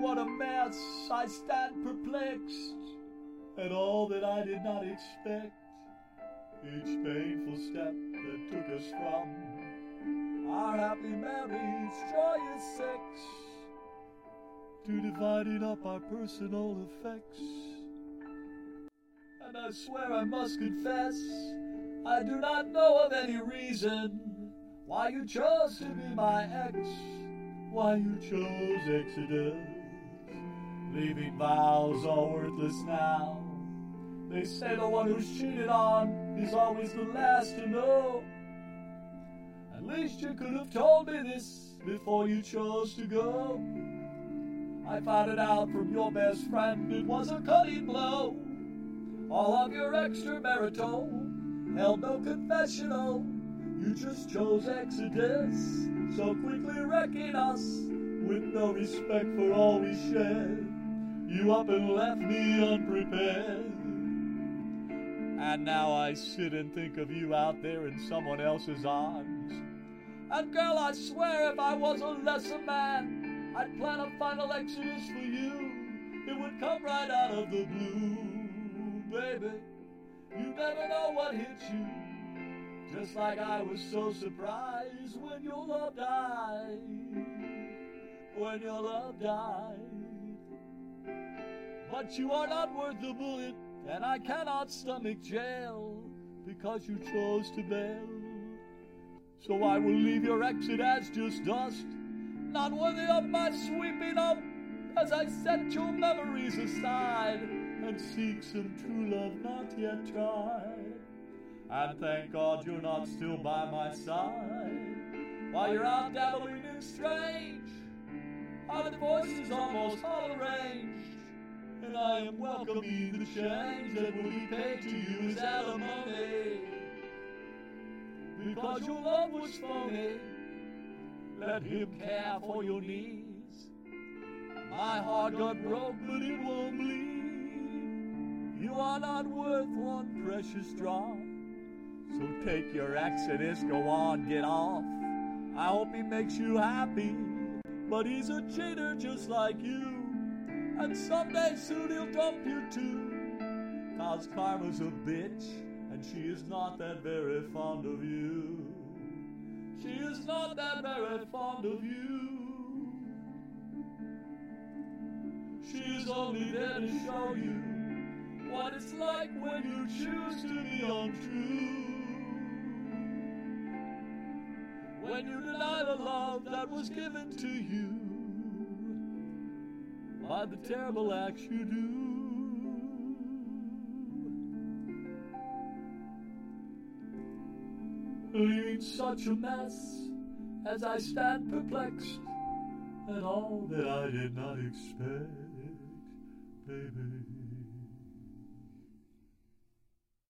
mess, I stand perplexed. At all that I did not expect. Each painful step that took us from our happy marriage, joyous sex, to dividing up our personal effects. And I swear I must confess, I do not know of any reason why you chose to be my ex, why you chose Exodus, leaving vows all worthless now. They say the one who's cheated on is always the last to know. At least you could have told me this before you chose to go. I found it out from your best friend, it was a cutting blow. All of your extramarital held no confessional. You just chose Exodus, so quickly wrecking us with no respect for all we shared. You up and left me unprepared. And now I sit and think of you out there in someone else's arms. And girl, I swear if I was a lesser man, I'd plan a final exodus for you. It would come right out of the blue, baby. You never know what hits you. Just like I was so surprised when your love died. When your love died. But you are not worth the bullet, and I cannot stomach jail because you chose to bail. So I will leave your exit as just dust, not worthy of my sweeping up as I set your memories aside and seek some true love not yet tried. And thank God you're not still by my side while you're out dabbling in strange. Our voices almost all arranged, and I am welcoming the change that will be paid to you as alimony. Because your love was phony, let him care for your needs. My heart got broke, but it won't bleed. You are not worth one precious drop. So take your exodus, go on, get off. I hope he makes you happy, but he's a cheater just like you. And someday soon he'll dump you too. Cause karma's a bitch, and she is not that very fond of you. She is not that very fond of you. She is only there to show you what it's like when you choose to be untrue. When you deny the love that was given to you by the terrible acts you do. Leaving such a mess as I stand perplexed at all that I did not expect, baby.